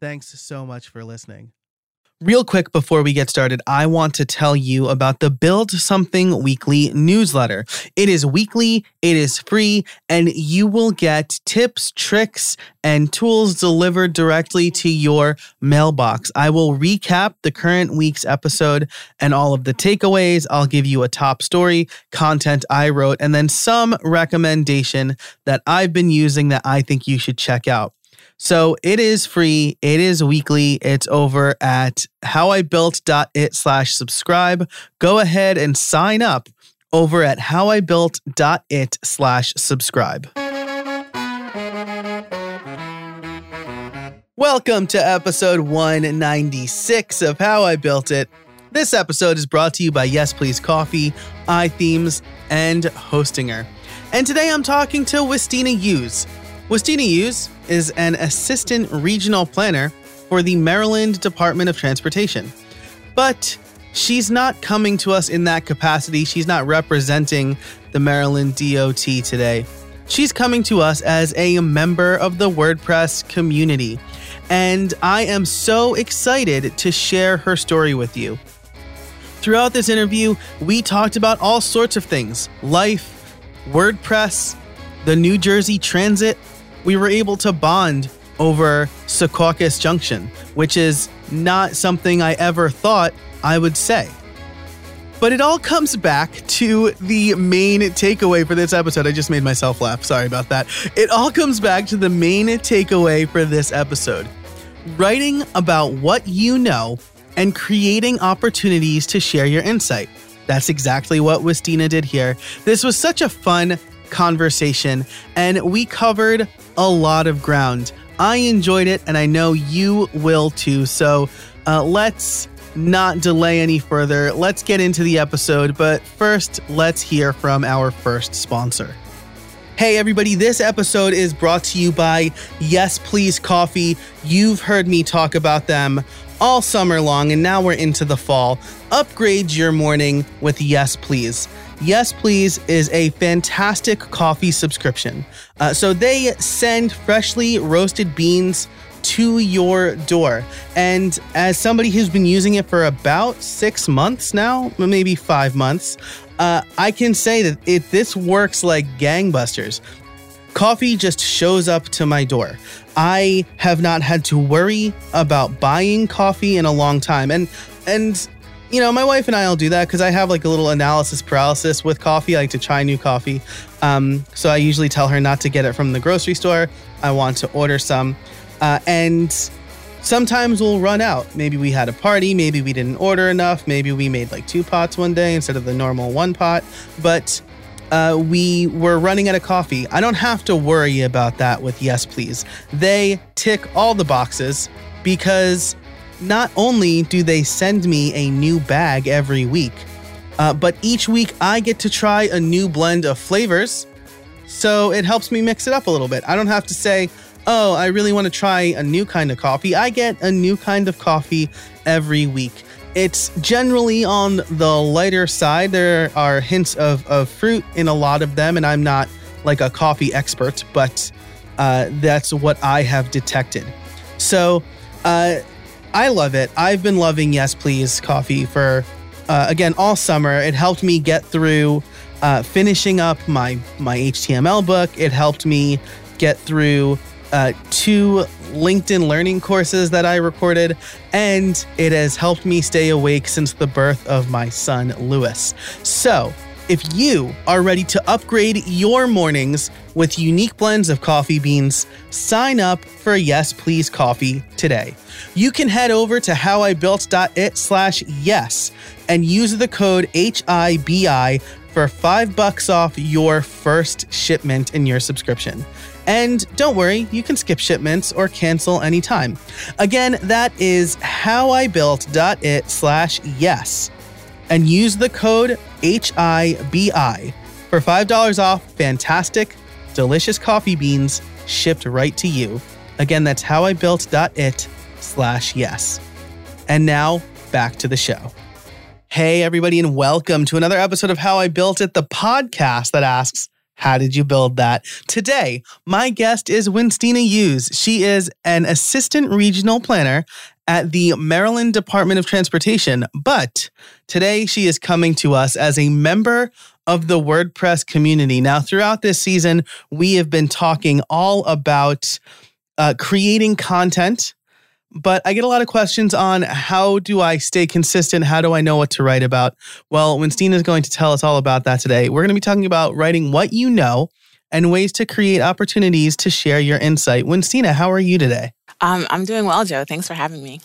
Thanks so much for listening. Real quick before we get started, I want to tell you about the Build Something Weekly newsletter. It is weekly, it is free, and you will get tips, tricks, and tools delivered directly to your mailbox. I will recap the current week's episode and all of the takeaways. I'll give you a top story, content I wrote, and then some recommendation that I've been using that I think you should check out. So it is free. It is weekly. It's over at howibuilt.it slash subscribe. Go ahead and sign up over at howibuilt.it slash subscribe. Welcome to episode 196 of How I Built It. This episode is brought to you by Yes Please Coffee, iThemes, and Hostinger. And today I'm talking to Winstina Hughes. Winstina Hughes is an assistant regional planner for the Maryland Department of Transportation. But she's not coming to us in that capacity. She's not representing the Maryland DOT today. She's coming to us as a member of the WordPress community. And I am so excited to share her story with you. Throughout this interview, we talked about all sorts of things life, WordPress, the New Jersey Transit, we were able to bond over Secaucus Junction, which is not something I ever thought I would say. But it all comes back to the main takeaway for this episode. I just made myself laugh. Sorry about that. It all comes back to the main takeaway for this episode writing about what you know and creating opportunities to share your insight. That's exactly what Winstina did here. This was such a fun conversation, and we covered a lot of ground. I enjoyed it, and I know you will too. So uh, let's not delay any further. Let's get into the episode, but first, let's hear from our first sponsor. Hey, everybody, this episode is brought to you by Yes Please Coffee. You've heard me talk about them all summer long, and now we're into the fall. Upgrade your morning with Yes Please. Yes Please is a fantastic coffee subscription. Uh, so they send freshly roasted beans to your door. And as somebody who's been using it for about six months now, maybe five months, uh, I can say that it this works like gangbusters. Coffee just shows up to my door. I have not had to worry about buying coffee in a long time. And and you know, my wife and I will do that because I have like a little analysis paralysis with coffee. I like to try new coffee. Um, so I usually tell her not to get it from the grocery store. I want to order some. Uh, and sometimes we'll run out. Maybe we had a party. Maybe we didn't order enough. Maybe we made like two pots one day instead of the normal one pot. But uh, we were running out of coffee. I don't have to worry about that with Yes Please. They tick all the boxes because not only do they send me a new bag every week, uh, but each week I get to try a new blend of flavors. So it helps me mix it up a little bit. I don't have to say, oh, I really want to try a new kind of coffee. I get a new kind of coffee every week. It's generally on the lighter side. There are hints of, of fruit in a lot of them, and I'm not like a coffee expert, but uh, that's what I have detected. So, uh, I love it. I've been loving Yes Please coffee for uh, again all summer. It helped me get through uh, finishing up my my HTML book. It helped me get through uh, two LinkedIn learning courses that I recorded, and it has helped me stay awake since the birth of my son Lewis. So if you are ready to upgrade your mornings with unique blends of coffee beans, sign up for Yes Please Coffee today. You can head over to howibuilt.it slash yes and use the code HIBI for five bucks off your first shipment in your subscription. And don't worry, you can skip shipments or cancel anytime. Again, that is howibuilt.it slash yes and use the code HIBI for $5 off fantastic, delicious coffee beans shipped right to you. Again, that's howibuilt.it slash yes. And now back to the show. Hey, everybody, and welcome to another episode of How I Built It, the podcast that asks, How did you build that? Today, my guest is Winstina Hughes. She is an assistant regional planner at the Maryland Department of Transportation, but today she is coming to us as a member of the WordPress community. Now, throughout this season, we have been talking all about uh, creating content but I get a lot of questions on how do I stay consistent? How do I know what to write about? Well, Winstina is going to tell us all about that today. We're going to be talking about writing what you know and ways to create opportunities to share your insight. Winstina, how are you today? Um, I'm doing well, Joe. Thanks for having me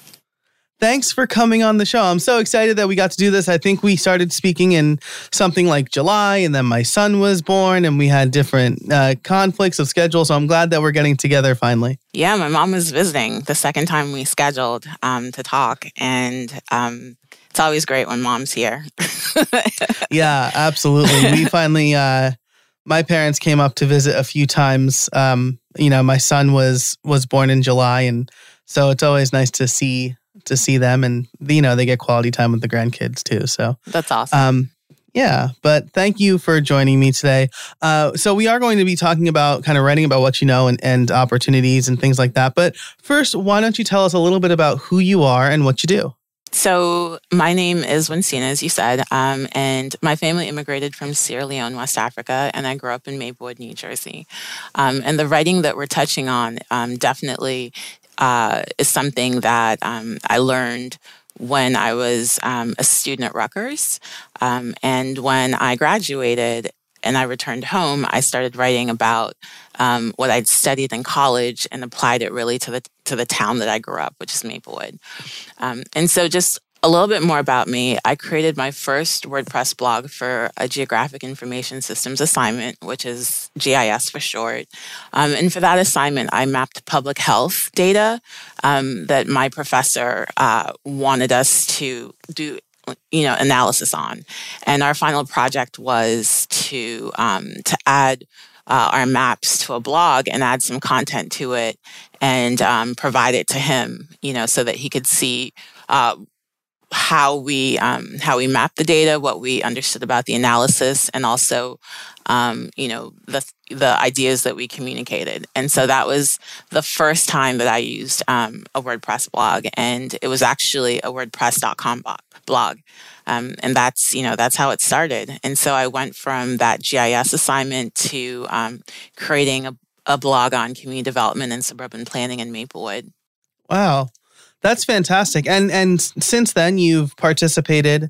thanks for coming on the show. I'm so excited that we got to do this. I think we started speaking in something like July, and then my son was born, and we had different uh, conflicts of schedule. So I'm glad that we're getting together finally. Yeah, my mom was visiting the second time we scheduled um, to talk, and um, it's always great when mom's here. yeah, absolutely. We finally. Uh, my parents came up to visit a few times. Um, you know, my son was was born in July, and so it's always nice to see to see them and you know they get quality time with the grandkids too so. That's awesome. Um yeah but thank you for joining me today. Uh, so we are going to be talking about kind of writing about what you know and, and opportunities and things like that but first why don't you tell us a little bit about who you are and what you do so my name is Winstina, as you said, um, and my family immigrated from Sierra Leone, West Africa, and I grew up in Maplewood, New Jersey. Um, and the writing that we're touching on um, definitely uh, is something that um, I learned when I was um, a student at Rutgers. Um, and when I graduated and I returned home, I started writing about um, what I'd studied in college and applied it really to the to the town that I grew up, which is Maplewood. Um, and so just a little bit more about me. I created my first WordPress blog for a Geographic Information Systems assignment, which is GIS for short. Um, and for that assignment, I mapped public health data um, that my professor uh, wanted us to do you know analysis on. And our final project was to um, to add uh, our maps to a blog and add some content to it and um, provide it to him you know so that he could see uh, how we um, how we mapped the data, what we understood about the analysis, and also, um, you know, the the ideas that we communicated. And so that was the first time that I used um, a WordPress blog, and it was actually a WordPress.com blog. Um, and that's you know that's how it started. And so I went from that GIS assignment to um, creating a, a blog on community development and suburban planning in Maplewood. Wow. That's fantastic. And and since then you've participated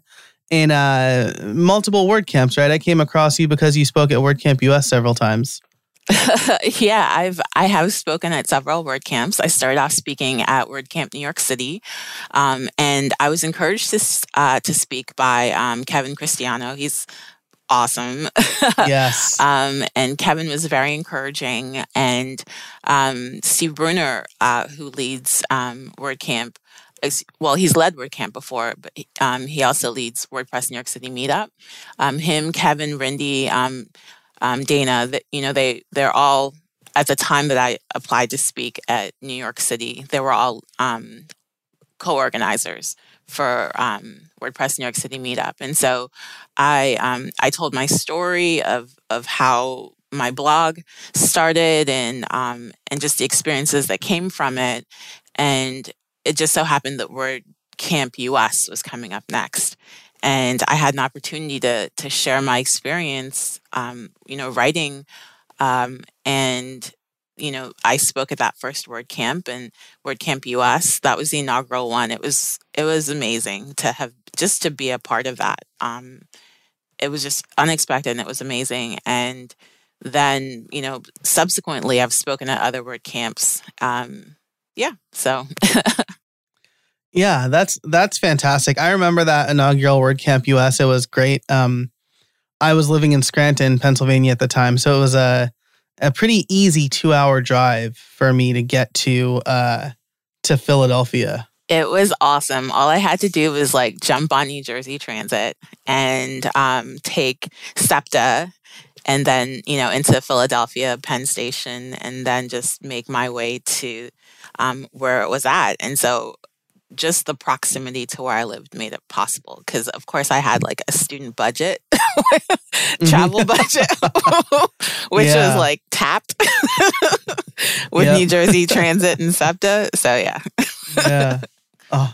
in uh multiple WordCamps, right? I came across you because you spoke at WordCamp US several times. yeah, I've I have spoken at several WordCamps. I started off speaking at WordCamp New York City, um, and I was encouraged to uh, to speak by um, Kevin Cristiano. He's awesome. Yes. um, and Kevin was very encouraging. And um, Steve Bruner, uh, who leads um, WordCamp, well, he's led WordCamp before, but um, he also leads WordPress New York City Meetup. Um, him, Kevin, Rindy, um, um, Dana, that you know, they they're all at the time that I applied to speak at New York City, they were all um, co-organizers for um, WordPress New York City meetup. And so I um, I told my story of of how my blog started and um, and just the experiences that came from it. And it just so happened that WordCamp US was coming up next. And I had an opportunity to to share my experience, um, you know, writing um, and you know, I spoke at that first WordCamp and WordCamp US. That was the inaugural one. It was it was amazing to have just to be a part of that. Um, it was just unexpected and it was amazing. And then, you know, subsequently I've spoken at other WordCamps. Um, yeah, so Yeah, that's that's fantastic. I remember that inaugural WordCamp US. It was great. Um, I was living in Scranton, Pennsylvania at the time, so it was a a pretty easy two hour drive for me to get to uh, to Philadelphia It was awesome. All I had to do was like jump on New Jersey Transit and um, take SEPTA and then, you know, into Philadelphia Penn Station and then just make my way to um, where it was at. And so just the proximity to where I lived made it possible. Because of course I had like a student budget, mm-hmm. travel budget, which yeah. was like tapped with yep. New Jersey Transit and SEPTA. So yeah. yeah. Oh,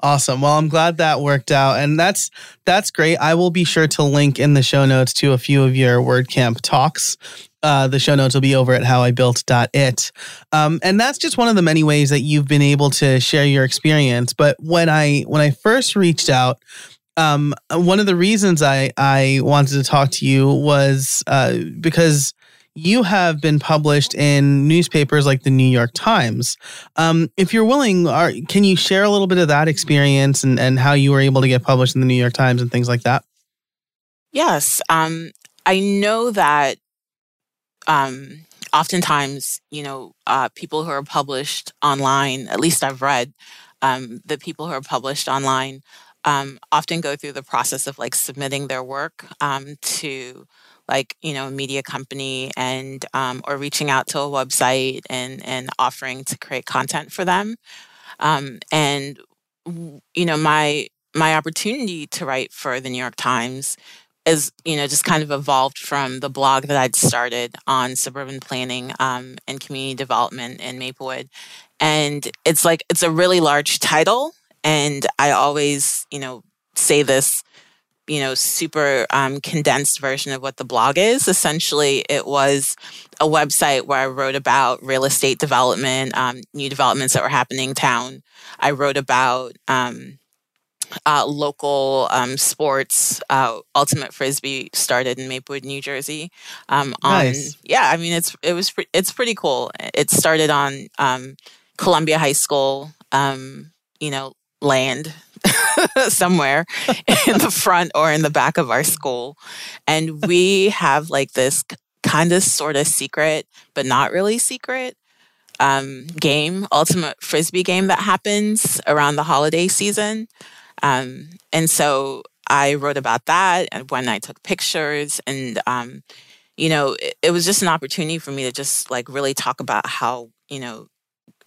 awesome. Well, I'm glad that worked out. And that's that's great. I will be sure to link in the show notes to a few of your WordCamp talks uh, the show notes will be over at howibuilt.it. Um, and that's just one of the many ways that you've been able to share your experience. But when I when I first reached out, um, one of the reasons I I wanted to talk to you was uh, because you have been published in newspapers like the New York Times. Um, if you're willing, are, can you share a little bit of that experience and, and how you were able to get published in the New York Times and things like that? Yes. Um, I know that um, oftentimes, you know, uh, people who are published online, at least I've read, um, the people who are published online um, often go through the process of like submitting their work um, to like you know a media company and um, or reaching out to a website and and offering to create content for them. Um, and you know my my opportunity to write for the new york times is you know just kind of evolved from the blog that I'd started on suburban planning um, and community development in Maplewood, and it's like it's a really large title, and I always you know say this you know super um, condensed version of what the blog is. Essentially, it was a website where I wrote about real estate development, um, new developments that were happening in town. I wrote about um, uh, local um, sports. Uh, Ultimate Frisbee started in Maplewood, New Jersey. Um, on, nice. Yeah, I mean it's it was it's pretty cool. It started on um, Columbia High School. Um, you know, land somewhere in the front or in the back of our school, and we have like this kind of sort of secret, but not really secret um, game, ultimate frisbee game that happens around the holiday season. Um, and so I wrote about that and when I took pictures and um, you know, it, it, was just an opportunity for me to just like really talk about how, you know,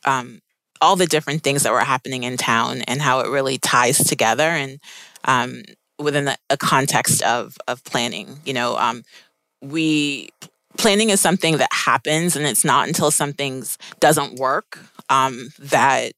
um, all the different things that were happening in town and how it really ties together and um, within a, a, context of of planning. You know, um, we planning is something that happens and it's not until something doesn't work um, that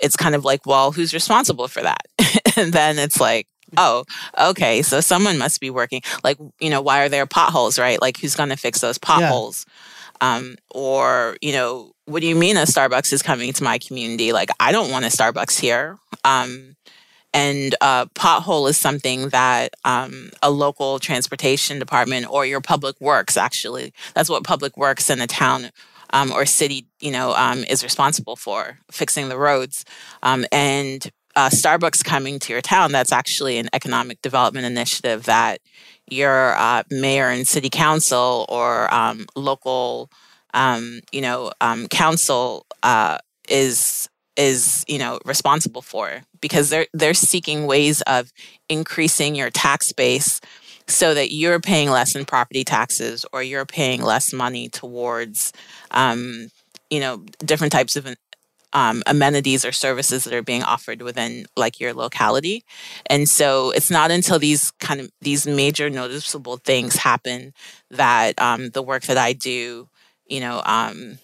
it's kind of like, well, who's responsible for that? and then it's like, oh, okay, so someone must be working. Like, you know, why are there potholes, right? Like, who's going to fix those potholes? Yeah. Um, or, you know, what do you mean a Starbucks is coming to my community? Like, I don't want a Starbucks here. Um, and uh, pothole is something that um, a local transportation department or your public works actually that's what public works in a town um, or city, you know, um, is responsible for fixing the roads. Um, and uh, Starbucks coming to your town, that's actually an economic development initiative that your uh, mayor and city council or um, local, um, you know, um, council uh, is is you know responsible for. Because they're they're seeking ways of increasing your tax base so that you're paying less in property taxes or you're paying less money towards um, you know different types of um, amenities or services that are being offered within like your locality and so it's not until these kind of these major noticeable things happen that um, the work that i do you know um,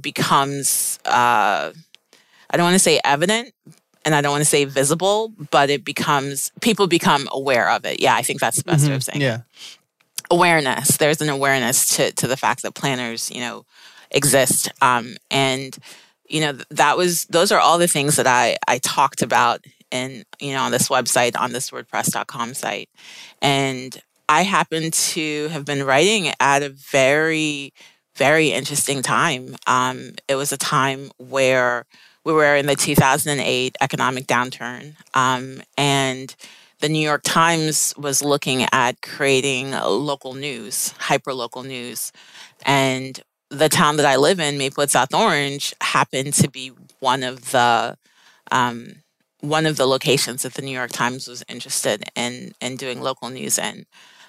becomes uh, i don't want to say evident and I don't want to say visible, but it becomes people become aware of it. Yeah, I think that's the best mm-hmm. way of saying. Yeah, awareness. There's an awareness to to the fact that planners, you know, exist, um, and you know that was those are all the things that I I talked about in you know on this website on this WordPress.com site, and I happen to have been writing at a very very interesting time. Um, it was a time where we were in the 2008 economic downturn. Um, and the New York Times was looking at creating local news, hyper local news. And the town that I live in, Maplewood South Orange, happened to be one of the um, one of the locations that the New York Times was interested in in doing local news in.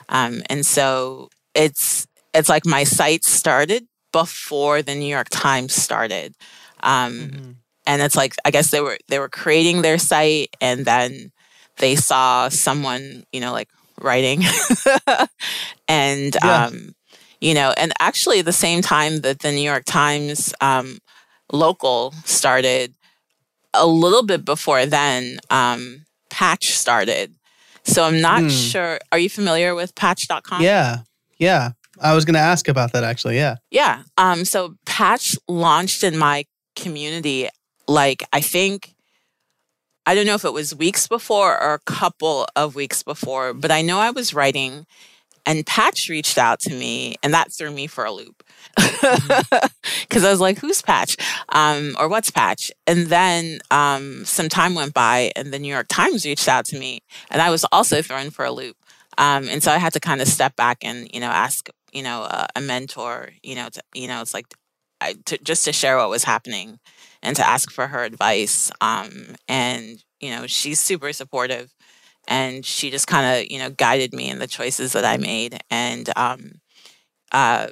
Um, and so it's it's like my site started before the New York Times started. Um, mm-hmm. And it's like I guess they were they were creating their site, and then they saw someone, you know, like writing, and yeah. um, you know, and actually the same time that the New York Times um, local started, a little bit before then, um, Patch started. So I'm not mm. sure. Are you familiar with Patch.com? Yeah, yeah. I was going to ask about that actually. Yeah. Yeah. Um. So Patch launched in my community, like I think. I don't know if it was weeks before or a couple of weeks before, but I know I was writing and Patch reached out to me, and that threw me for a loop because mm-hmm. I was like, "Who's Patch?" Um, or "What's Patch?" And then um, some time went by, and the New York Times reached out to me, and I was also thrown for a loop. Um, and so I had to kind of step back and you know ask you know a, a mentor, you know, to, you know, it's like I, to, just to share what was happening and to ask for her advice. Um, and you know, she's super supportive and she just kind of you know guided me in the choices that I made and um uh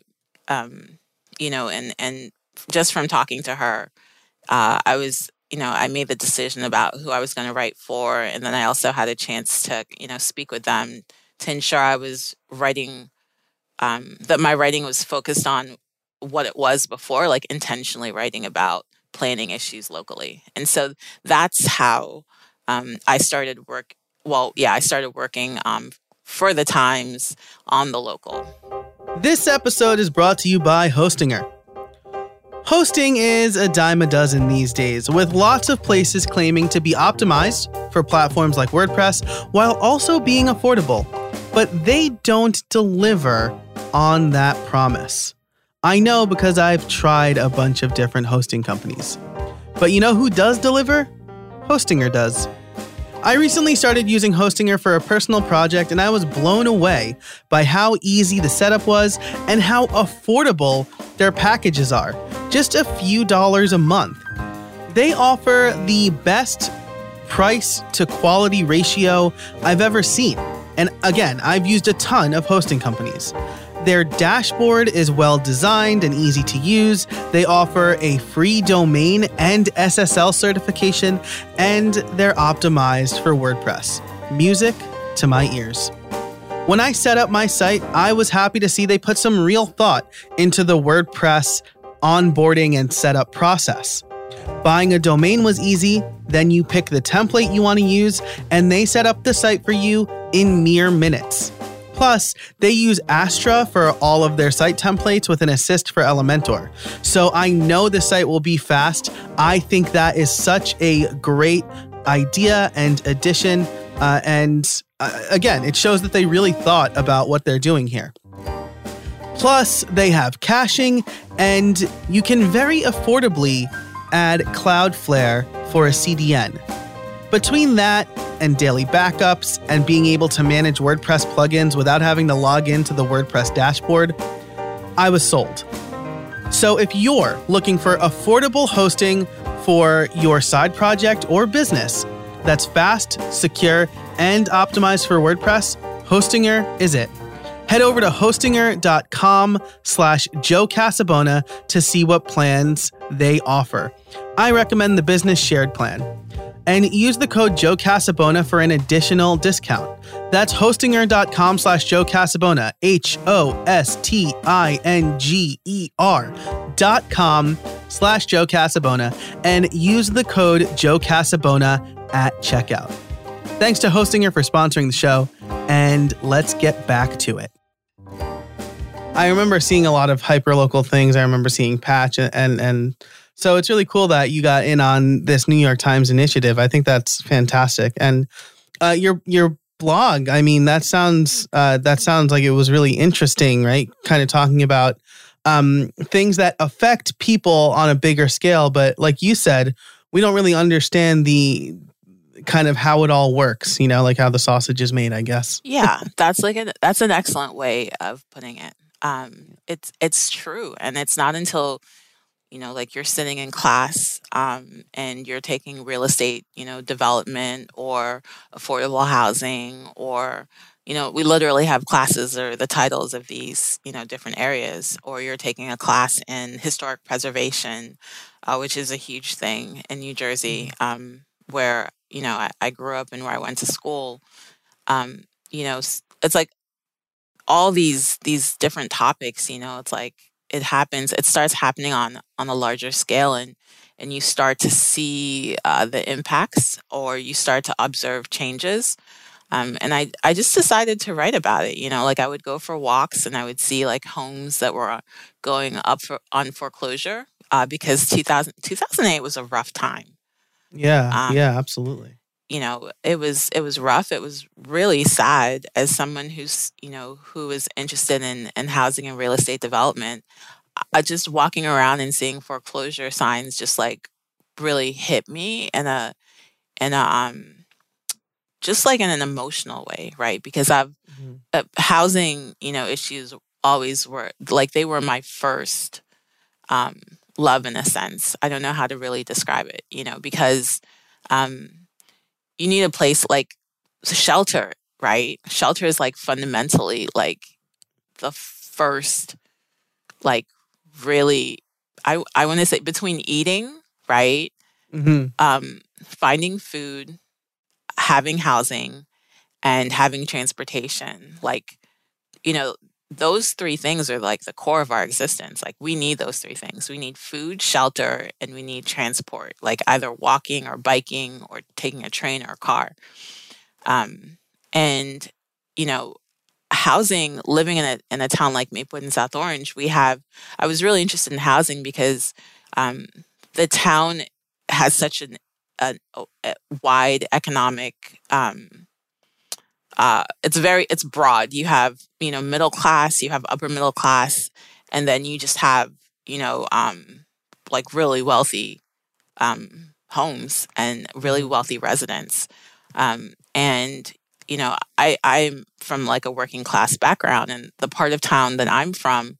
um you know and and just from talking to her uh I was you know I made the decision about who I was going to write for and then I also had a chance to you know speak with them to ensure I was writing um that my writing was focused on what it was before like intentionally writing about planning issues locally. And so that's how um, I started work well, yeah, I started working um, for the Times on the local. This episode is brought to you by Hostinger. Hosting is a dime a dozen these days, with lots of places claiming to be optimized for platforms like WordPress while also being affordable. But they don't deliver on that promise. I know because I've tried a bunch of different hosting companies. But you know who does deliver? Hostinger does. I recently started using Hostinger for a personal project and I was blown away by how easy the setup was and how affordable their packages are. Just a few dollars a month. They offer the best price to quality ratio I've ever seen. And again, I've used a ton of hosting companies. Their dashboard is well designed and easy to use. They offer a free domain and SSL certification, and they're optimized for WordPress. Music to my ears. When I set up my site, I was happy to see they put some real thought into the WordPress onboarding and setup process. Buying a domain was easy, then you pick the template you want to use, and they set up the site for you in mere minutes. Plus, they use Astra for all of their site templates with an assist for Elementor. So I know the site will be fast. I think that is such a great idea and addition. Uh, and uh, again, it shows that they really thought about what they're doing here. Plus, they have caching, and you can very affordably add Cloudflare for a CDN. Between that and daily backups and being able to manage WordPress plugins without having to log into the WordPress dashboard, I was sold. So if you're looking for affordable hosting for your side project or business that's fast, secure, and optimized for WordPress, Hostinger is it. Head over to hostinger.com slash Joe Casabona to see what plans they offer. I recommend the business shared plan and use the code Joe Casabona for an additional discount. That's hostinger.com slash Joe Casabona, H O S T I N G E R dot com slash Joe Casabona, and use the code Joe Casabona at checkout. Thanks to Hostinger for sponsoring the show, and let's get back to it. I remember seeing a lot of hyperlocal things. I remember seeing Patch and, and, and so it's really cool that you got in on this New York Times initiative. I think that's fantastic. And uh, your your blog, I mean, that sounds uh, that sounds like it was really interesting, right? Kind of talking about um, things that affect people on a bigger scale. But like you said, we don't really understand the kind of how it all works. You know, like how the sausage is made. I guess. Yeah, that's like a, that's an excellent way of putting it. Um, it's it's true, and it's not until you know, like you're sitting in class um, and you're taking real estate, you know, development or affordable housing or you know, we literally have classes or the titles of these, you know, different areas, or you're taking a class in historic preservation, uh, which is a huge thing in New Jersey, mm-hmm. um, where, you know, I, I, grew up and where I went to school. Um, you know, it's like all these these different topics, you know, it's like it happens, it starts happening on on a larger scale and and you start to see uh, the impacts or you start to observe changes um, and I, I just decided to write about it. You know, like I would go for walks and I would see like homes that were going up for, on foreclosure uh, because 2000, 2008 was a rough time. Yeah, um, yeah, absolutely. You know, it was it was rough. It was really sad as someone who's you know who is interested in in housing and real estate development. Uh, just walking around and seeing foreclosure signs just like really hit me in a in a um just like in an emotional way, right? Because I've mm-hmm. uh, housing, you know, issues always were like they were my first um, love in a sense. I don't know how to really describe it, you know, because um, you need a place like shelter, right? Shelter is like fundamentally like the first, like really, I I want to say between eating, right, mm-hmm. um, finding food, having housing and having transportation. Like, you know, those three things are like the core of our existence. Like, we need those three things. We need food, shelter, and we need transport, like either walking or biking or taking a train or a car. Um, and, you know, housing, living in a, in a town like Maplewood and South Orange, we have, I was really interested in housing because um, the town has such an a, a wide economic um, uh, it's very it's broad you have you know middle class you have upper middle class and then you just have you know um, like really wealthy um, homes and really mm-hmm. wealthy residents um, and you know i i'm from like a working class background and the part of town that i'm from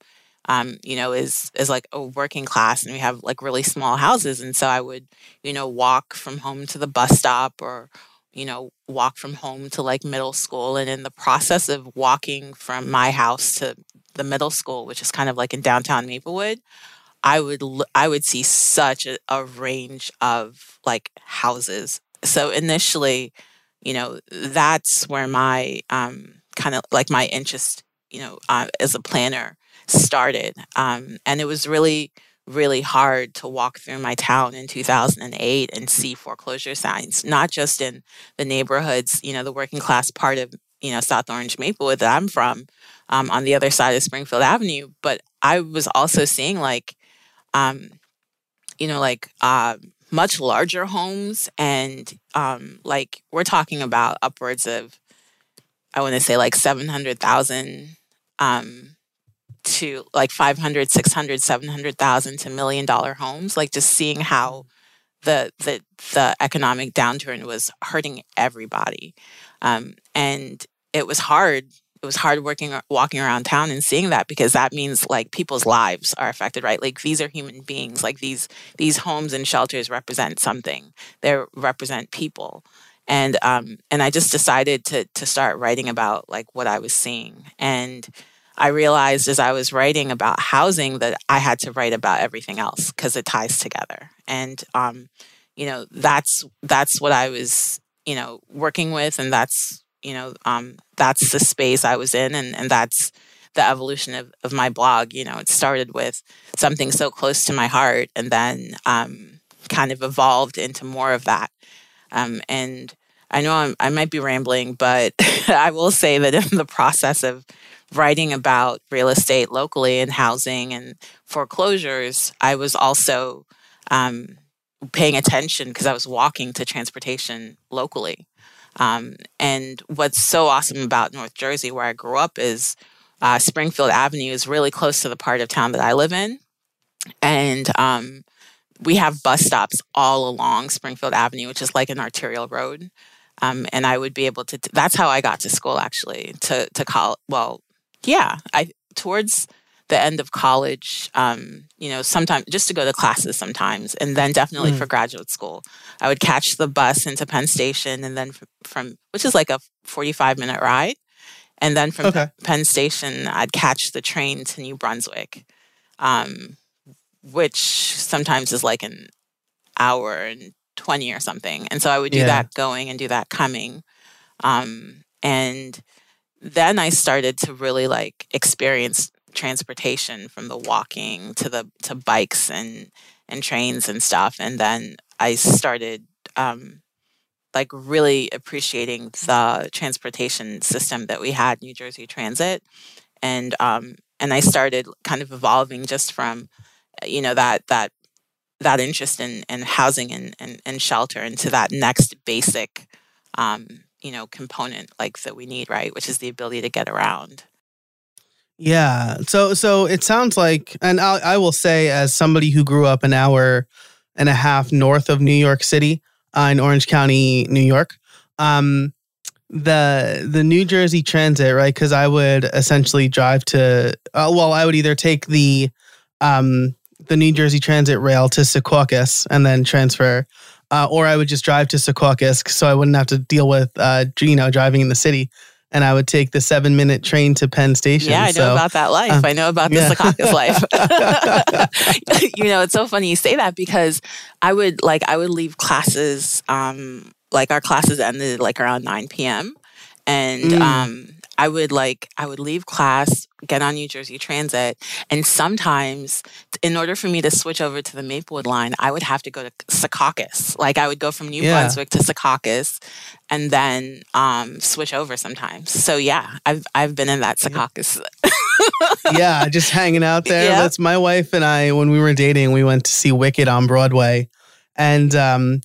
um, you know, is is like a working class, and we have like really small houses, and so I would, you know, walk from home to the bus stop, or you know, walk from home to like middle school, and in the process of walking from my house to the middle school, which is kind of like in downtown Maplewood, I would I would see such a, a range of like houses. So initially, you know, that's where my um, kind of like my interest, you know, uh, as a planner started. Um, and it was really, really hard to walk through my town in 2008 and see foreclosure signs, not just in the neighborhoods, you know, the working class part of, you know, South Orange Maplewood that I'm from um, on the other side of Springfield Avenue, but I was also seeing like, um, you know, like uh, much larger homes and um, like we're talking about upwards of, I want to say like 700,000 um, to like 500 600 700,000 to million dollar homes like just seeing how the the the economic downturn was hurting everybody. Um, and it was hard it was hard working walking around town and seeing that because that means like people's lives are affected right? Like these are human beings like these these homes and shelters represent something. They represent people. And um and i just decided to to start writing about like what i was seeing. And I realized as I was writing about housing that I had to write about everything else because it ties together. And um, you know, that's that's what I was, you know, working with and that's, you know, um, that's the space I was in and, and that's the evolution of, of my blog. You know, it started with something so close to my heart and then um, kind of evolved into more of that. Um, and I know I'm, i might be rambling, but I will say that in the process of writing about real estate locally and housing and foreclosures, I was also um, paying attention because I was walking to transportation locally. Um, and what's so awesome about North Jersey, where I grew up, is uh, Springfield Avenue is really close to the part of town that I live in. And um, we have bus stops all along Springfield Avenue, which is like an arterial road. Um, and I would be able to. T- that's how I got to school, actually. To to call. Well, yeah, I towards the end of college, um, you know, sometimes just to go to classes sometimes, and then definitely mm. for graduate school. I would catch the bus into Penn Station, and then from, from which is like a 45 minute ride. And then from okay. Penn Station, I'd catch the train to New Brunswick, um, which sometimes is like an hour and 20 or something. And so I would do yeah. that going and do that coming. Um, and then I started to really like experience transportation from the walking to the to bikes and and trains and stuff. And then I started um, like really appreciating the transportation system that we had, New Jersey Transit, and um, and I started kind of evolving just from you know that that that interest in, in housing and, and, and shelter into that next basic um, you know component like that we need right which is the ability to get around. Yeah so so it sounds like and I, I will say as somebody who grew up an hour and a half north of new york city uh, in orange county new york um the the new jersey transit right because i would essentially drive to uh, well i would either take the um the New Jersey Transit rail to Secaucus and then transfer, uh, or I would just drive to Secaucus so I wouldn't have to deal with uh, you know driving in the city. And I would take the seven minute train to Penn Station. Yeah, I know about that life. Um, I know about the yeah. Secaucus life. you know, it's so funny you say that because I would like I would leave classes. Um, like our classes ended like around nine p.m. and mm. um, I would like I would leave class, get on New Jersey Transit, and sometimes in order for me to switch over to the Maplewood line, I would have to go to Secaucus. Like I would go from New yeah. Brunswick to Secaucus and then um, switch over sometimes. So yeah, I've I've been in that Secaucus. yeah, just hanging out there. Yeah. That's my wife and I when we were dating, we went to see Wicked on Broadway. And um,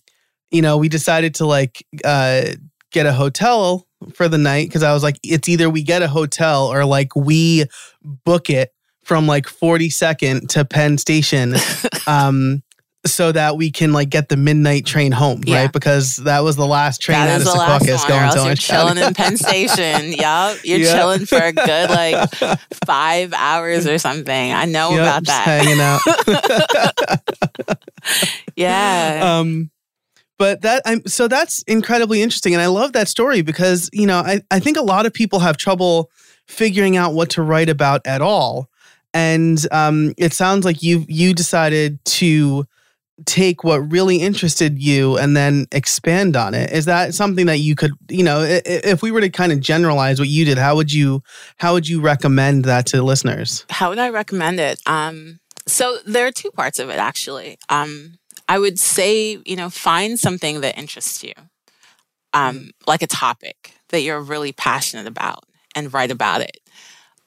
you know, we decided to like uh get a hotel for the night because I was like, it's either we get a hotel or like we book it from like 42nd to Penn Station. um, so that we can like get the midnight train home, yeah. right? Because that was the last train that out of Secaucus going to You're chilling in Penn Station. yep, you're yep. chilling for a good like five hours or something. I know yep, about that. Hanging out. yeah. Um, but that I'm so that's incredibly interesting. And I love that story because, you know, I, I think a lot of people have trouble figuring out what to write about at all. And um, it sounds like you you decided to take what really interested you and then expand on it. Is that something that you could, you know, if we were to kind of generalize what you did, how would you how would you recommend that to listeners? How would I recommend it? Um, so there are two parts of it actually. Um, I would say, you know, find something that interests you, um, like a topic that you're really passionate about and write about it.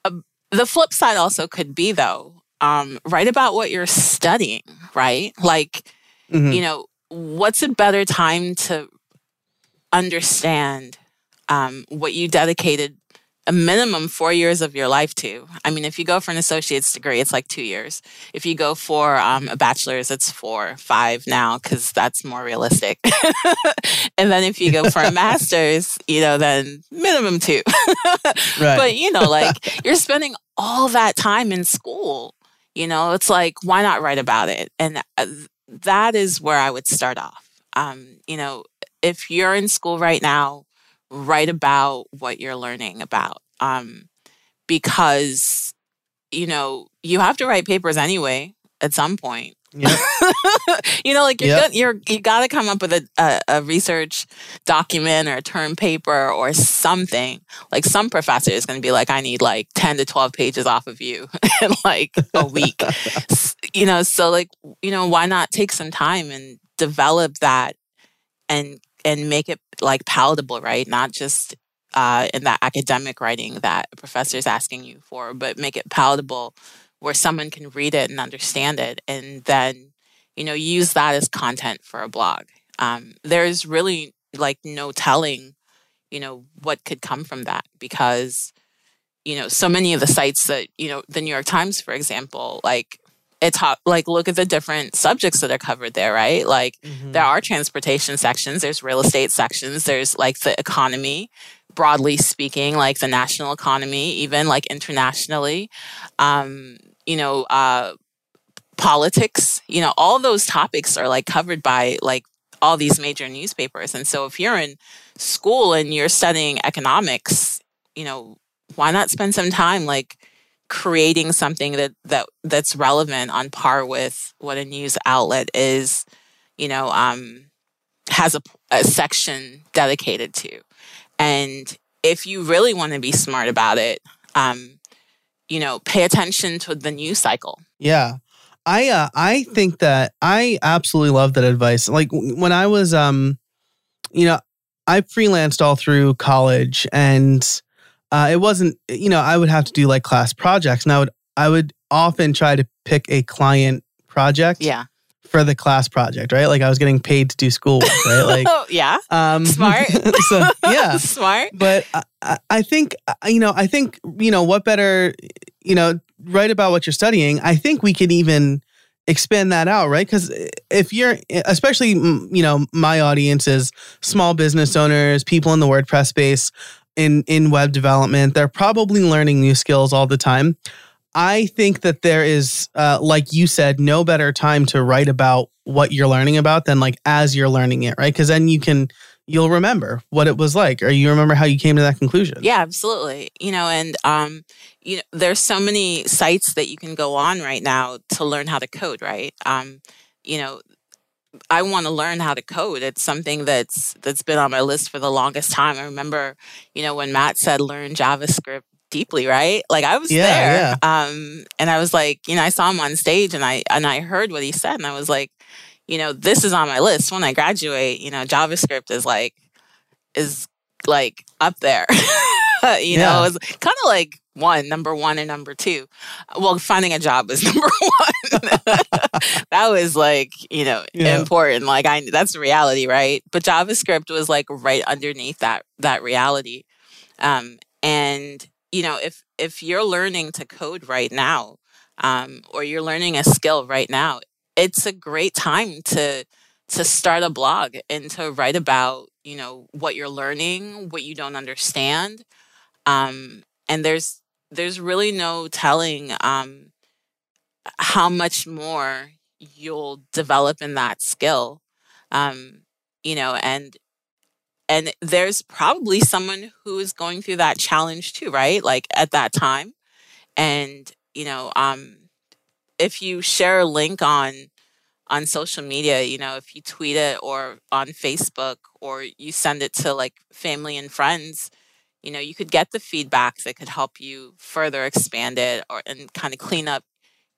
Uh, the flip side also could be, though, um, write about what you're studying, right? Like, mm-hmm. you know, what's a better time to understand um, what you dedicated a minimum four years of your life to. I mean, if you go for an associate's degree, it's like two years. If you go for um, a bachelor's, it's four, five now, because that's more realistic. and then if you go for a master's, you know, then minimum two. right. But, you know, like you're spending all that time in school. You know, it's like, why not write about it? And uh, that is where I would start off. Um, you know, if you're in school right now, write about what you're learning about um, because you know you have to write papers anyway at some point yep. you know like you're yep. you're you got to come up with a, a, a, research document or a term paper or something like some professor is going to be like i need like 10 to 12 pages off of you in like a week you know so like you know why not take some time and develop that and and make it like palatable, right? Not just uh, in that academic writing that a professor is asking you for, but make it palatable where someone can read it and understand it, and then you know use that as content for a blog. Um, there's really like no telling, you know, what could come from that because you know so many of the sites that you know the New York Times, for example, like it's hot, like look at the different subjects that are covered there, right? Like mm-hmm. there are transportation sections, there's real estate sections, there's like the economy, broadly speaking, like the national economy, even like internationally, um, you know, uh, politics, you know, all those topics are like covered by like all these major newspapers. And so if you're in school and you're studying economics, you know, why not spend some time like creating something that that that's relevant on par with what a news outlet is, you know, um, has a, a section dedicated to. And if you really want to be smart about it, um, you know, pay attention to the news cycle. Yeah. I uh, I think that I absolutely love that advice. Like when I was um you know, I freelanced all through college and uh, it wasn't you know, I would have to do like class projects and I would I would often try to pick a client project. Yeah for the class project, right? Like I was getting paid to do schoolwork, right? Like, oh, yeah, um, smart. so yeah, smart. But I, I think uh, you know, I think you know what better, you know, write about what you're studying. I think we could even expand that out, right? Because if you're, especially you know, my audience is small business owners, people in the WordPress space, in in web development. They're probably learning new skills all the time. I think that there is, uh, like you said, no better time to write about what you're learning about than like as you're learning it, right? Because then you can, you'll remember what it was like, or you remember how you came to that conclusion. Yeah, absolutely. You know, and um, you know, there's so many sites that you can go on right now to learn how to code, right? Um, you know, I want to learn how to code. It's something that's that's been on my list for the longest time. I remember, you know, when Matt said learn JavaScript deeply, right? Like I was yeah, there. Yeah. Um, and I was like, you know, I saw him on stage and I and I heard what he said and I was like, you know, this is on my list when I graduate, you know, JavaScript is like is like up there. you yeah. know, it's kind of like one, number one and number two. Well, finding a job was number one. that was like, you know, yeah. important. Like I that's reality, right? But JavaScript was like right underneath that that reality. Um, and you know, if if you're learning to code right now, um, or you're learning a skill right now, it's a great time to to start a blog and to write about you know what you're learning, what you don't understand, um, and there's there's really no telling um, how much more you'll develop in that skill, um, you know, and and there's probably someone who is going through that challenge too right? Like at that time. And you know um if you share a link on on social media you know if you tweet it or on facebook or you send it to like family and friends you know you could get the feedback that could help you further expand it or and kind of clean up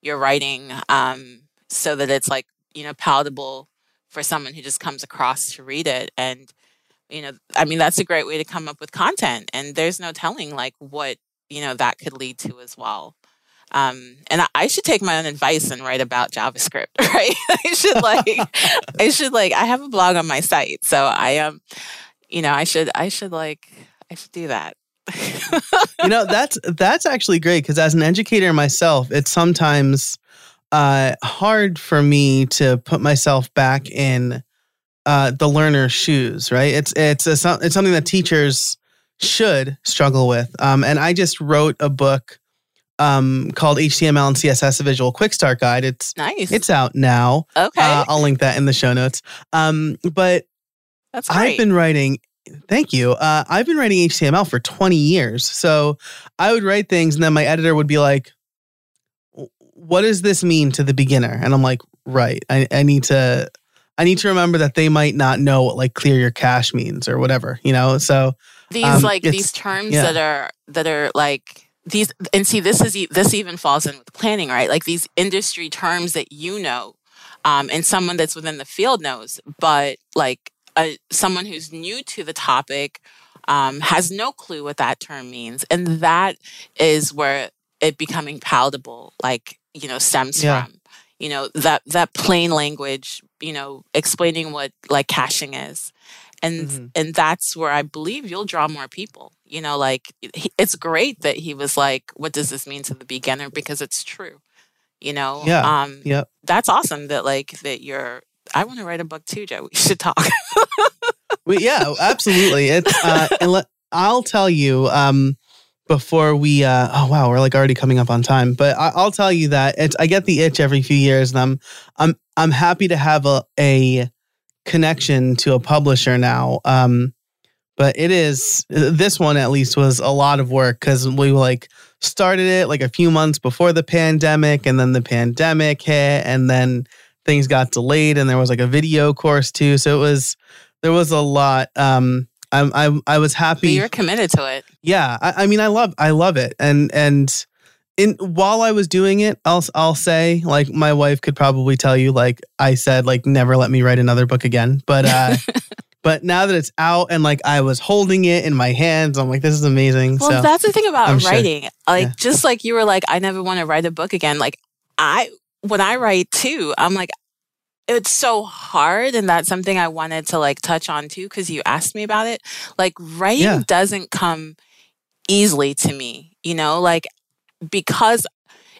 your writing um so that it's like you know palatable for someone who just comes across to read it. And you know i mean that's a great way to come up with content and there's no telling like what you know that could lead to as well. Um, and I, should take my own advice and write about javascript right? I should like i should like i have a blog on my site so i am um, you know i should i should like i should do that you know that's that's actually great because as an educator myself it's sometimes uh, hard for me to put myself back in uh, the learner's shoes, right? It's it's a, it's something that teachers should struggle with. Um, and I just wrote a book um, called HTML and CSS: A Visual Quick Start Guide. It's nice. It's out now. Okay, uh, I'll link that in the show notes. Um, but. I've been writing. Thank you. Uh, I've been writing HTML for 20 years. So I would write things, and then my editor would be like, "What does this mean to the beginner?" And I'm like, "Right. I, I need to." I need to remember that they might not know what like clear your cache means or whatever, you know? So these um, like these terms yeah. that are that are like these and see this is this even falls in with planning, right? Like these industry terms that you know um, and someone that's within the field knows, but like a, someone who's new to the topic um, has no clue what that term means, and that is where it becoming palatable, like you know, stems yeah. from. You know that that plain language you know explaining what like caching is. And mm-hmm. and that's where i believe you'll draw more people. You know like it's great that he was like what does this mean to the beginner? because it's true. You know yeah. um yeah that's awesome that like that you're i want to write a book too joe we should talk well, yeah absolutely it's uh I'll tell you. Um, before we uh oh wow we're like already coming up on time but I, will tell you that it's i get the itch every few years and i'm i'm i'm happy to have a a connection to a publisher now um but it is this one at least was a lot of work because we like started it like a few months before the pandemic and then the pandemic hit and then things got delayed and there was like a video course too so it was there was a lot um I, I, I was happy. But you're committed to it. Yeah, I, I mean, I love, I love it, and and in while I was doing it, I'll I'll say like my wife could probably tell you like I said like never let me write another book again, but uh, but now that it's out and like I was holding it in my hands, I'm like this is amazing. Well, so, that's the thing about I'm writing. Sure. Like yeah. just like you were like I never want to write a book again. Like I when I write too, I'm like it's so hard and that's something i wanted to like touch on too because you asked me about it like writing yeah. doesn't come easily to me you know like because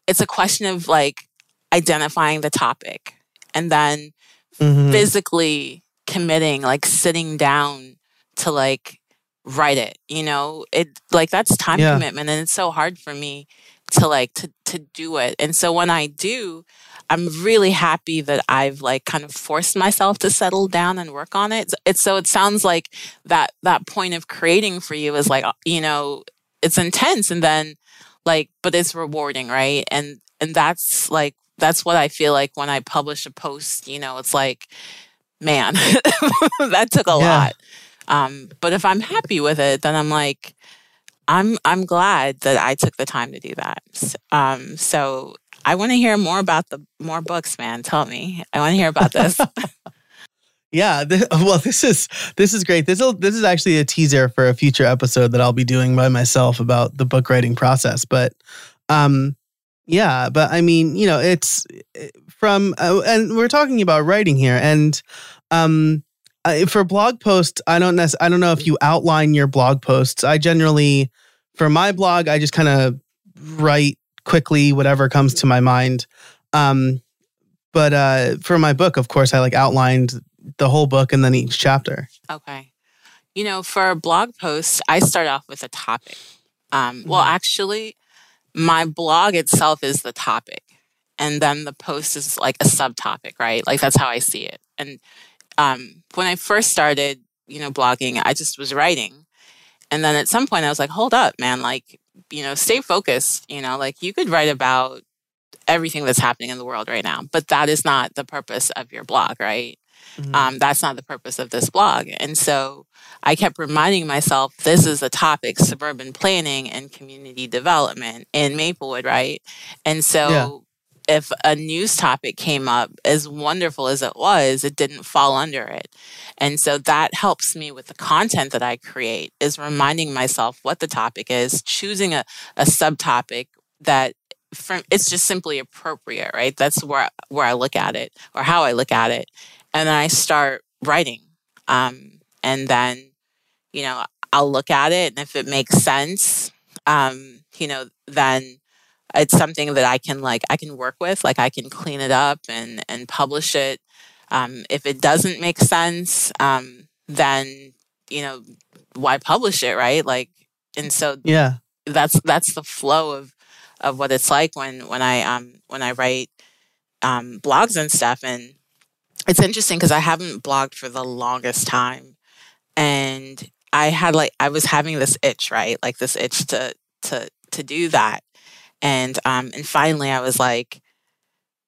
it's a question of like identifying the topic and then mm-hmm. physically committing like sitting down to like write it you know it like that's time yeah. commitment and it's so hard for me to like to to do it and so when i do I'm really happy that I've like kind of forced myself to settle down and work on it. It's so it sounds like that that point of creating for you is like uh, you know it's intense and then like but it's rewarding, right? And and that's like that's what I feel like when I publish a post, you know, it's like man, that took a yeah. lot. Um but if I'm happy with it, then I'm like I'm I'm glad that I took the time to do that. Um, so I want to hear more about the more books, man. Tell me. I want to hear about this. yeah, well, this is this is great. This is this is actually a teaser for a future episode that I'll be doing by myself about the book writing process. But, um, yeah, but I mean, you know, it's eh, from uh, and we're talking about writing here, and um, for blog posts, I don't nec- I don't know if you outline your blog posts. I generally, for my blog, I just kind of write quickly whatever comes to my mind. Um, but uh, for my book, of course, I like outlined the whole book and then each chapter. Okay. You know, for blog posts, I start off with a topic. Um, well, mm-hmm. actually, my blog itself is the topic, and then the post is like a subtopic, right? Like that's how I see it. And um, when I first started, you know, blogging, I just was writing, and then at some point, I was like, "Hold up, man! Like you know, stay focused. You know, like you could write about everything that's happening in the world right now, but that is not the purpose of your blog, right? Mm-hmm. Um, that's not the purpose of this blog. And so I kept reminding myself this is a topic suburban planning and community development in Maplewood, right? And so yeah if a news topic came up, as wonderful as it was, it didn't fall under it. And so that helps me with the content that I create is reminding myself what the topic is, choosing a, a subtopic that from it's just simply appropriate, right? That's where where I look at it or how I look at it. And then I start writing. Um, and then, you know, I'll look at it and if it makes sense, um, you know, then it's something that I can like I can work with. Like I can clean it up and and publish it. Um, if it doesn't make sense, um, then you know why publish it, right? Like, and so yeah, that's that's the flow of of what it's like when when I um when I write um, blogs and stuff. And it's interesting because I haven't blogged for the longest time, and I had like I was having this itch, right? Like this itch to to to do that and um and finally I was like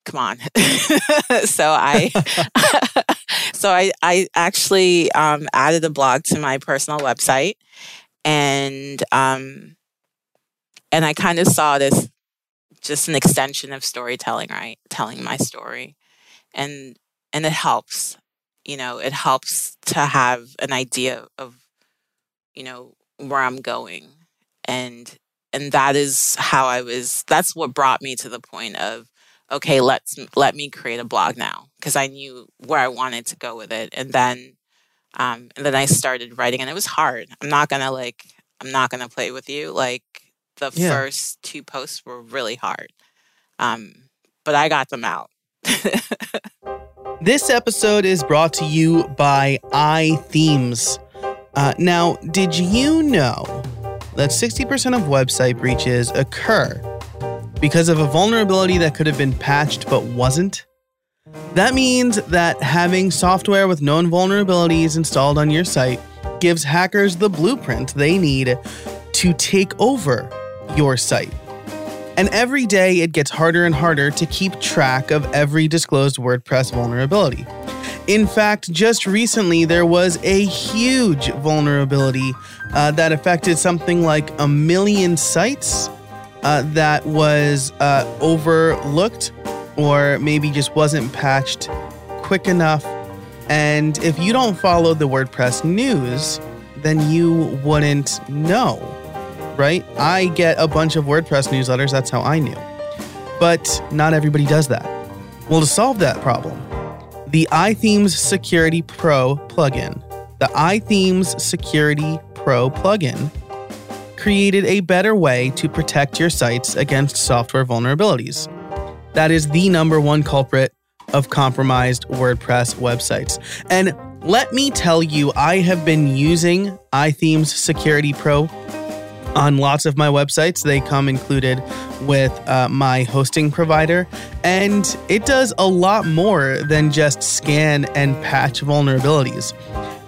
come on. So I so I I actually um added a blog to my personal website and um and I kind of saw this just an extension of storytelling right? Telling my story. And and it helps you know it helps to have an idea of you know where i'm going. And and that is how I was that's what brought me to the point of okay let's let me create a blog now because I knew where I wanted to go with it and then um and then I started writing and it was hard. I'm not gonna like I'm not gonna play with you like the yeah. first two posts were really hard um but I got them out. This episode is brought to you by iThemes. Uh, now, did you know that 60% of website breaches occur because of a vulnerability that could have been patched but wasn't? That means that having software with known vulnerabilities installed on your site gives hackers the blueprint they need to take over your site. And every day it gets harder and harder to keep track of every disclosed WordPress vulnerability. In fact, just recently there was a huge vulnerability uh, that affected something like a million sites uh, that was uh, overlooked or maybe just wasn't patched quick enough. And if you don't follow the WordPress news, then you wouldn't know, right? I get a bunch of WordPress newsletters, that's how I knew. But not everybody does that. Well, to solve that problem, the iThemes Security Pro plugin, the iThemes Security Pro plugin, created a better way to protect your sites against software vulnerabilities. That is the number one culprit of compromised WordPress websites. And let me tell you, I have been using iThemes Security Pro on lots of my websites. They come included with uh, my hosting provider, and it does a lot more than just scan and patch vulnerabilities.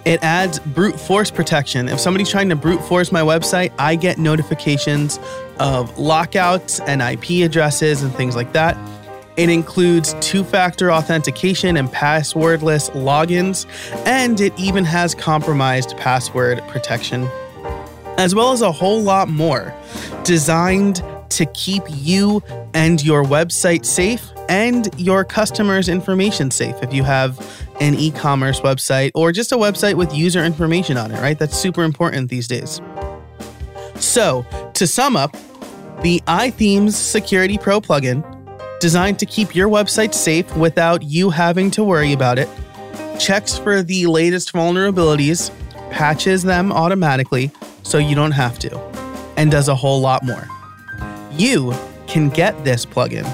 It adds brute force protection. If somebody's trying to brute force my website, I get notifications of lockouts and IP addresses and things like that. It includes two factor authentication and passwordless logins, and it even has compromised password protection, as well as a whole lot more designed to keep you and your website safe and your customers' information safe if you have an e commerce website or just a website with user information on it, right? That's super important these days. So, to sum up, the iThemes Security Pro plugin designed to keep your website safe without you having to worry about it, checks for the latest vulnerabilities, patches them automatically so you don't have to, and does a whole lot more. You can get this plugin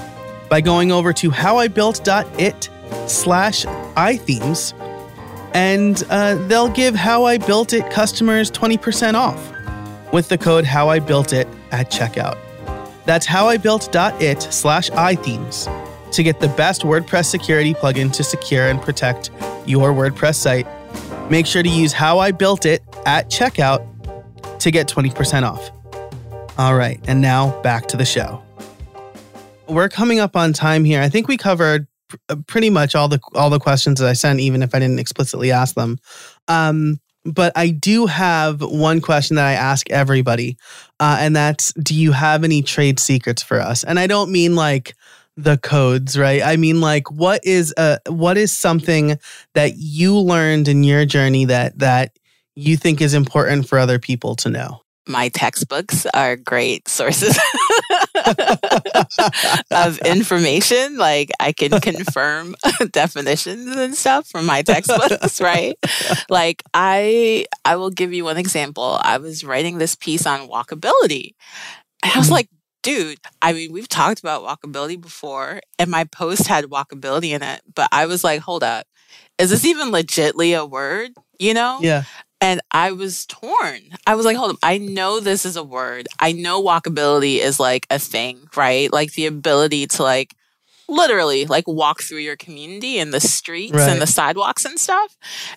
by going over to howibuilt.it slash ithemes and uh, they'll give How I Built It customers 20% off with the code How I Built It at checkout. That's howibuilt.it slash ithemes to get the best WordPress security plugin to secure and protect your WordPress site. Make sure to use How I Built It at checkout to get 20% off. All right, and now back to the show. We're coming up on time here. I think we covered pr- pretty much all the all the questions that I sent, even if I didn't explicitly ask them. Um, but I do have one question that I ask everybody, uh, and that's do you have any trade secrets for us? And I don't mean like the codes, right? I mean like what is a what is something that you learned in your journey that that you think is important for other people to know? my textbooks are great sources of information. Like I can confirm definitions and stuff from my textbooks, right? Like I I will give you one example. I was writing this piece on walkability. And I was mm-hmm. like, dude, I mean, we've talked about walkability before, and my post had walkability in it, but I was like, hold up. Is this even legitly a word? You know? Yeah. And I was torn. I was like, hold up, I know this is a word. I know walkability is like a thing, right? Like the ability to like literally like walk through your community and the streets right. and the sidewalks and stuff.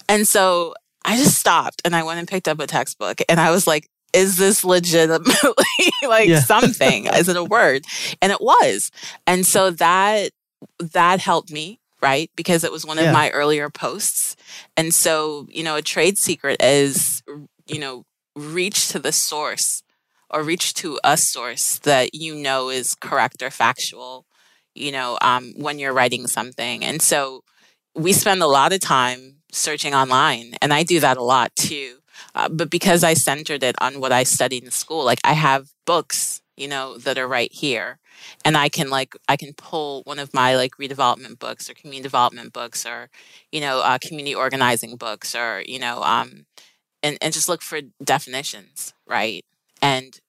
And so I just stopped and I went and picked up a textbook and I was like, is this legitimately like yeah. something? is it a word? And it was. And so that that helped me right? Because it was one of my earlier posts. And so, you know, a trade secret is, you know, reach to the source or reach to a source that you know is correct or factual, you know, um, when you're writing something. And so we spend a lot of time searching online, and I do that a lot too. Uh, but because I centered it on what I studied in school, like I have books, you know, that are right here and I can like I can pull one of my like redevelopment books or community development books or you know uh, community organizing books or you know um and and just look for definitions right and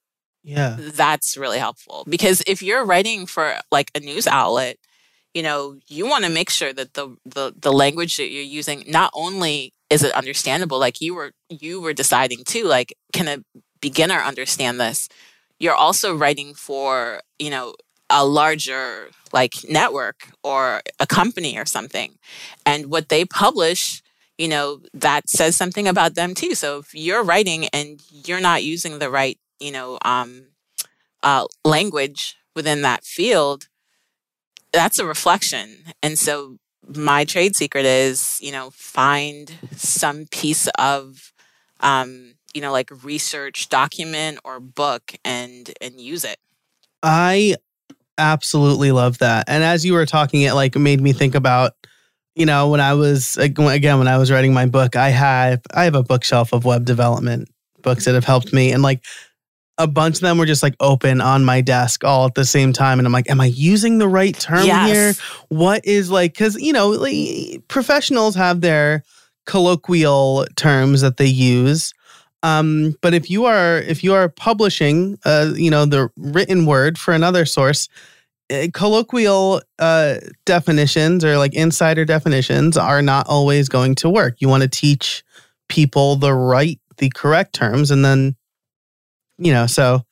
yeah that's really helpful because if you're writing for like a news outlet you know you want to make sure that the, the the language that you're using not only is it understandable? Like you were you were deciding too, like, can a beginner understand this? You're also writing for, you know, a larger like network or a company or something. And what they publish, you know, that says something about them too. So if you're writing and you're not using the right, you know, um, uh, language within that field, that's a reflection. And so my trade secret is, you know, find some piece of, um, you know, like research document or book and and use it. I absolutely love that. And as you were talking, it like made me think about, you know, when I was again when I was writing my book, I have I have a bookshelf of web development books that have helped me, and like a bunch of them were just like open on my desk all at the same time and i'm like am i using the right term yes. here what is like because you know like, professionals have their colloquial terms that they use um, but if you are if you are publishing, uh, you know, the written word for another source, uh, colloquial uh, definitions or like insider definitions are not always going to work. You want to teach people the right, the correct terms, and then, you know, so.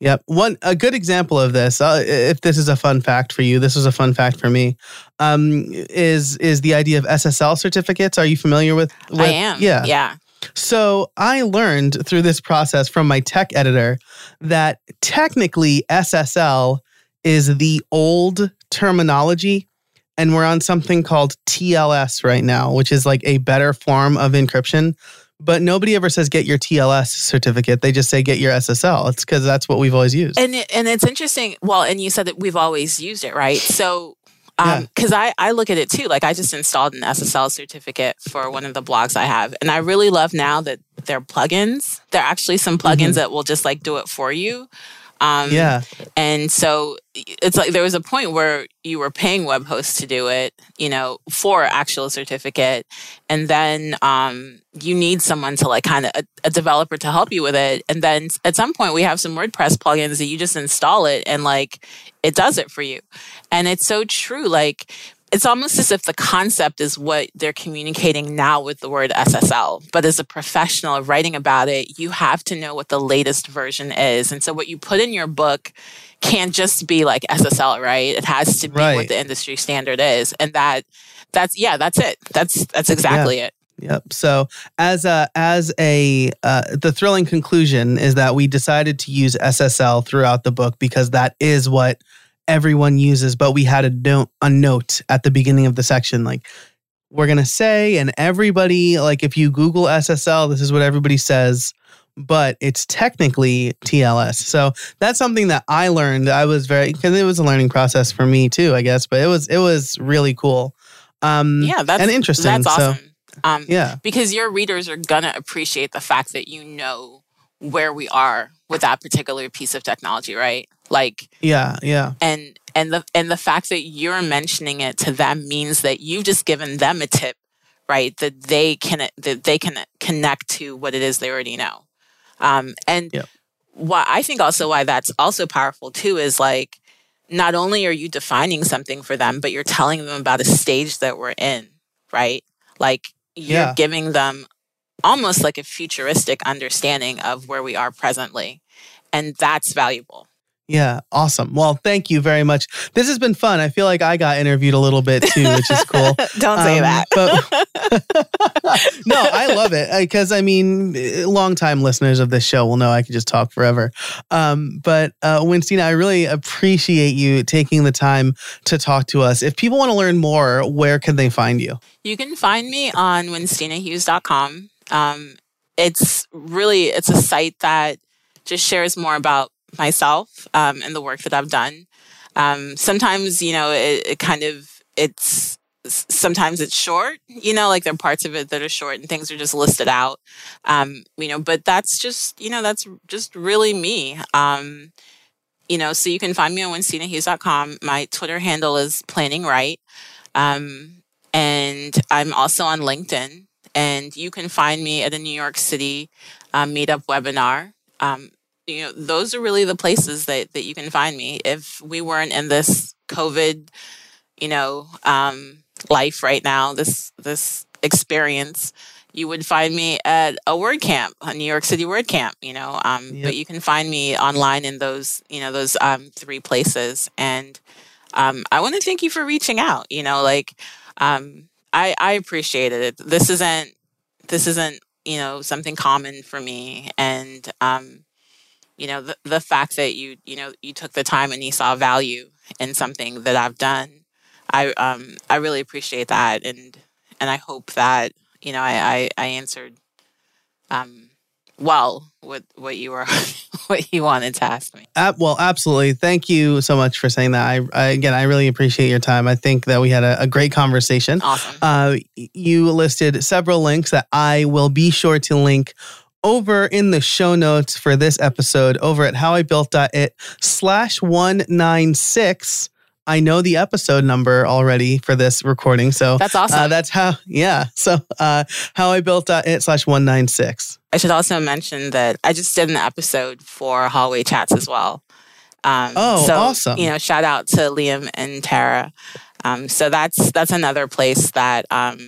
Yep. One a good example of this, uh, if this is a fun fact for you, this is a fun fact for me. Um, is is the idea of SSL certificates? Are you familiar with? with I am. Yeah. Yeah. So I learned through this process from my tech editor that technically SSL is the old terminology. And we're on something called TLS right now, which is like a better form of encryption. But nobody ever says get your TLS certificate. They just say get your SSL. It's because that's what we've always used. And it, and it's interesting. Well, and you said that we've always used it, right? So because um, I, I look at it too. Like I just installed an SSL certificate for one of the blogs I have. And I really love now that they're plugins. There are actually some plugins mm-hmm. that will just like do it for you. Um, yeah. And so it's like there was a point where you were paying web hosts to do it, you know, for actual certificate. And then um, you need someone to like kind of a, a, developer to help you with it. And then at some point we have some WordPress plugins that you just install it and like it does it for you. And it's so true. Like it's almost as if the concept is what they're communicating now with the word SSL. But as a professional writing about it, you have to know what the latest version is. And so what you put in your book can't just be like SSL, right? It has to be right. what the industry standard is. And that that's yeah, that's it. That's that's exactly yeah. it. Yep. So as a as a uh, the thrilling conclusion is that we decided to use SSL throughout the book because that is what everyone uses, but we had a note a note at the beginning of the section like we're going to say and everybody like if you google SSL this is what everybody says but it's technically TLS. So that's something that I learned. I was very cuz it was a learning process for me too, I guess, but it was it was really cool. Um yeah, that's and interesting. That's awesome. So, um, yeah. Because your readers are going to appreciate the fact that you know where we are with that particular piece of technology, right? Like Yeah, yeah. And and the and the fact that you're mentioning it to them means that you've just given them a tip, right? That they can that they can connect to what it is they already know. Um and what I think also why that's also powerful too is like not only are you defining something for them, but you're telling them about a stage that we're in, right? Like you're yeah. giving them almost like a futuristic understanding of where we are presently. And that's valuable. Yeah, awesome. Well, thank you very much. This has been fun. I feel like I got interviewed a little bit too, which is cool. Don't say um, that. But no, I love it because I mean, longtime listeners of this show will know I could just talk forever. Um, but uh, Winstina, I really appreciate you taking the time to talk to us. If people want to learn more, where can they find you? You can find me on winstinahughes.com. Um, it's really it's a site that just shares more about myself um, and the work that I've done. Um, sometimes, you know, it, it, kind of it's sometimes it's short. You know, like there are parts of it that are short and things are just listed out. Um, you know, but that's just you know that's just really me. Um, you know, so you can find me on WinstinaHughes.com. My Twitter handle is Planning Right, um, and I'm also on LinkedIn. And you can find me at a New York City uh, meetup webinar. Um, you know, those are really the places that, that you can find me. If we weren't in this COVID, you know, um, life right now, this this experience, you would find me at a WordCamp, a New York City WordCamp, you know. Um, Yep. But you can find me online in those, you know, those um, three places. And um, I want to thank you for reaching out. You know, like um, I, I appreciated it. This isn't, this isn't, you know, something common for me. And um, you know, the the fact that you, you know, you took the time and you saw value in something that I've done, I, um, I really appreciate that. And and I hope that you know, I I, I answered um, well what what you were what you wanted to ask me. Ab- well, absolutely. Thank you so much for saying that. I, I again, I really appreciate your time. I think that we had a, a great conversation. Awesome. Uh, you listed several links that I will be sure to link over in the show notes for this episode over at howibuilt.it slash 196. I know the episode number already for this recording. So That's awesome. uh, that's how, yeah. So uh, howibuilt.it slash 196. I should also mention that I just did an episode for Hallway Chats as well. Um, Oh, so, awesome. You know, shout out to Liam and Tara. Um, so that's that's another place that um,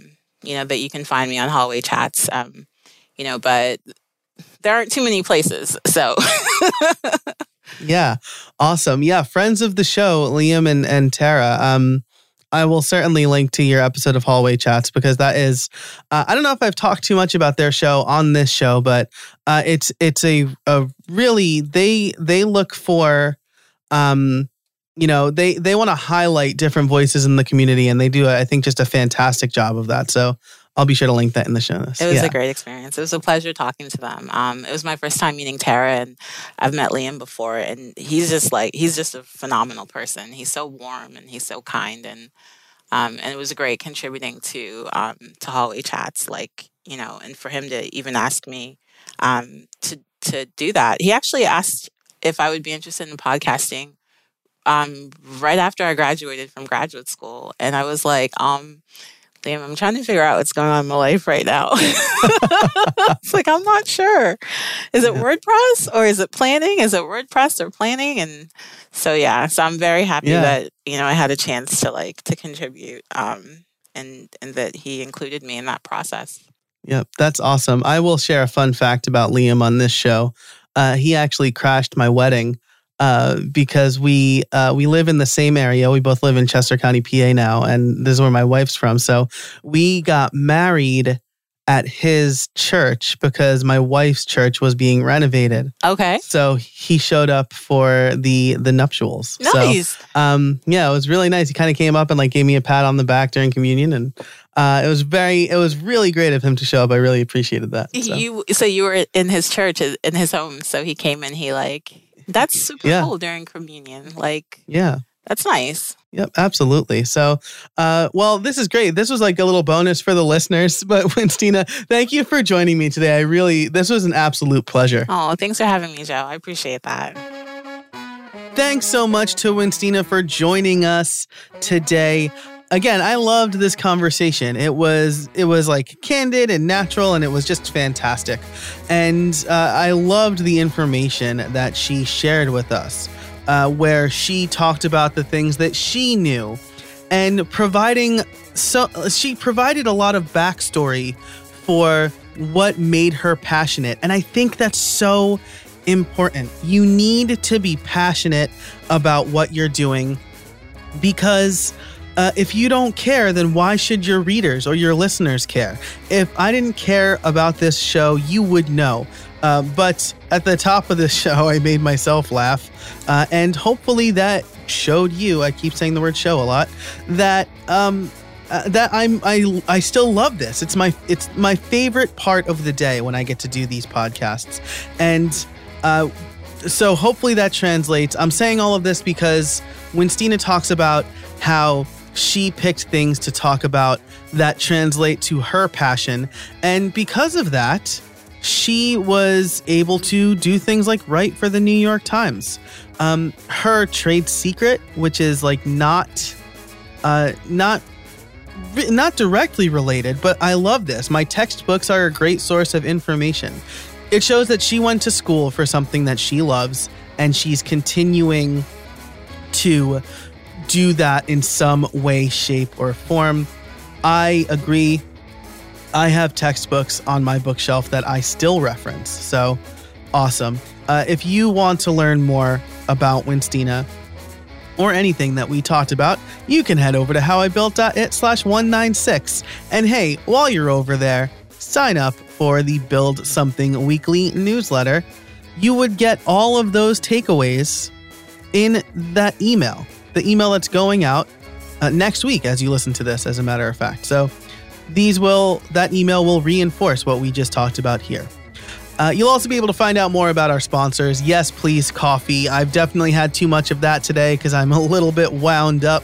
you know that you can find me on Hallway Chats. Um, you know, but there aren't too many places. So Yeah. Awesome. Yeah. Friends of the show, Liam and, and Tara. Um, I will certainly link to your episode of Hallway Chats because that is, uh, I don't know if I've talked too much about their show on this show, but uh, it's it's a, a really they they look for, um, you know they they want to highlight different voices in the community and they do I think just a fantastic job of that. So I'll be sure to link that in the show notes. it was yeah. a great experience. It was a pleasure talking to them. Um, it was my first time meeting Tara, and I've met Liam before, and he's just like he's just a phenomenal person. He's so warm and he's so kind, and um, and it was great contributing to um, to hallway chats. Like you know, and for him to even ask me um, to to do that, he actually asked if I would be interested in podcasting um, right after I graduated from graduate school, and I was like, um. Damn, I'm trying to figure out what's going on in my life right now. it's like I'm not sure. Is it. WordPress or is it planning? Is it WordPress or planning? And so yeah, so I'm very happy Yeah. that you know I had a chance to like to contribute, um, and and that he included me in that process. Yep, that's awesome. I will share a fun fact about Liam on this show. Uh, he actually crashed my wedding uh, because we uh, we live in the same area. We both live in Chester County, PA now, and this is where my wife's from. So we got married at his church because my wife's church was being renovated. Okay, So he showed up for the the nuptials. So nice. um yeah it was really nice he kind of came up and like gave me a pat on the back during communion and uh it was very it was really great of him to show up i really appreciated that so. You so you were in his church in his home, so he came and he like that's super Yeah. cool during communion. Like yeah that's nice. yep absolutely so uh well this is great this was like a little bonus for the listeners but winstina thank you for joining me today i really this was an absolute pleasure Oh, thanks for having me, Joe. I appreciate that. Thanks so much to Winstina for joining us today. Again, I loved this conversation. It was it was like candid and natural, and it was just fantastic. And uh, I loved the information that she shared with us, uh, where she talked about the things that she knew, and providing so she provided a lot of backstory for what made her passionate. And I think that's so important. You need to be passionate about what you're doing because uh, if you don't care, then why should your readers or your listeners care? If I didn't care about this show, you would know. Uh, but at the top of this show, I made myself laugh. Uh, and hopefully that showed you, I keep saying the word show a lot, that. Um, uh, that I'm I I still love this. It's my it's my favorite part of the day when I get to do these podcasts, and uh, so hopefully that translates. I'm saying all of this because Winstina talks about how she picked things to talk about that translate to her passion, and because of that, she was able to do things like write for the New York Times. Um, her trade secret, which is like not, uh, not not directly related, but I love this. My textbooks are a great source of information. It shows that she went to school for something that she loves and she's continuing to do that in some way, shape, or form. I agree. I have textbooks on my bookshelf that I still reference. So awesome. Uh, if you want to learn more about Winstina or anything that we talked about, you can head over to howibuilt.it slash 196. And hey, while you're over there, sign up for the Build Something Weekly newsletter. You would get all of those takeaways in that email, the email that's going out uh, next week as you listen to this, as a matter of fact. So these will, that email will reinforce what we just talked about here. Uh, you'll also be able to find out more about our sponsors. Yes Plz, coffee. I've definitely had too much of that today because I'm a little bit wound up.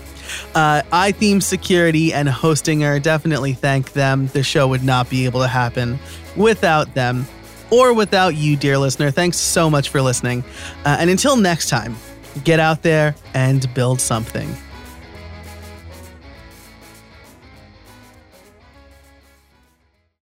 Uh, iTheme Security and Hostinger, definitely thank them. The show would not be able to happen without them or without you, dear listener. Thanks so much for listening. Uh, and until next time, get out there and build something.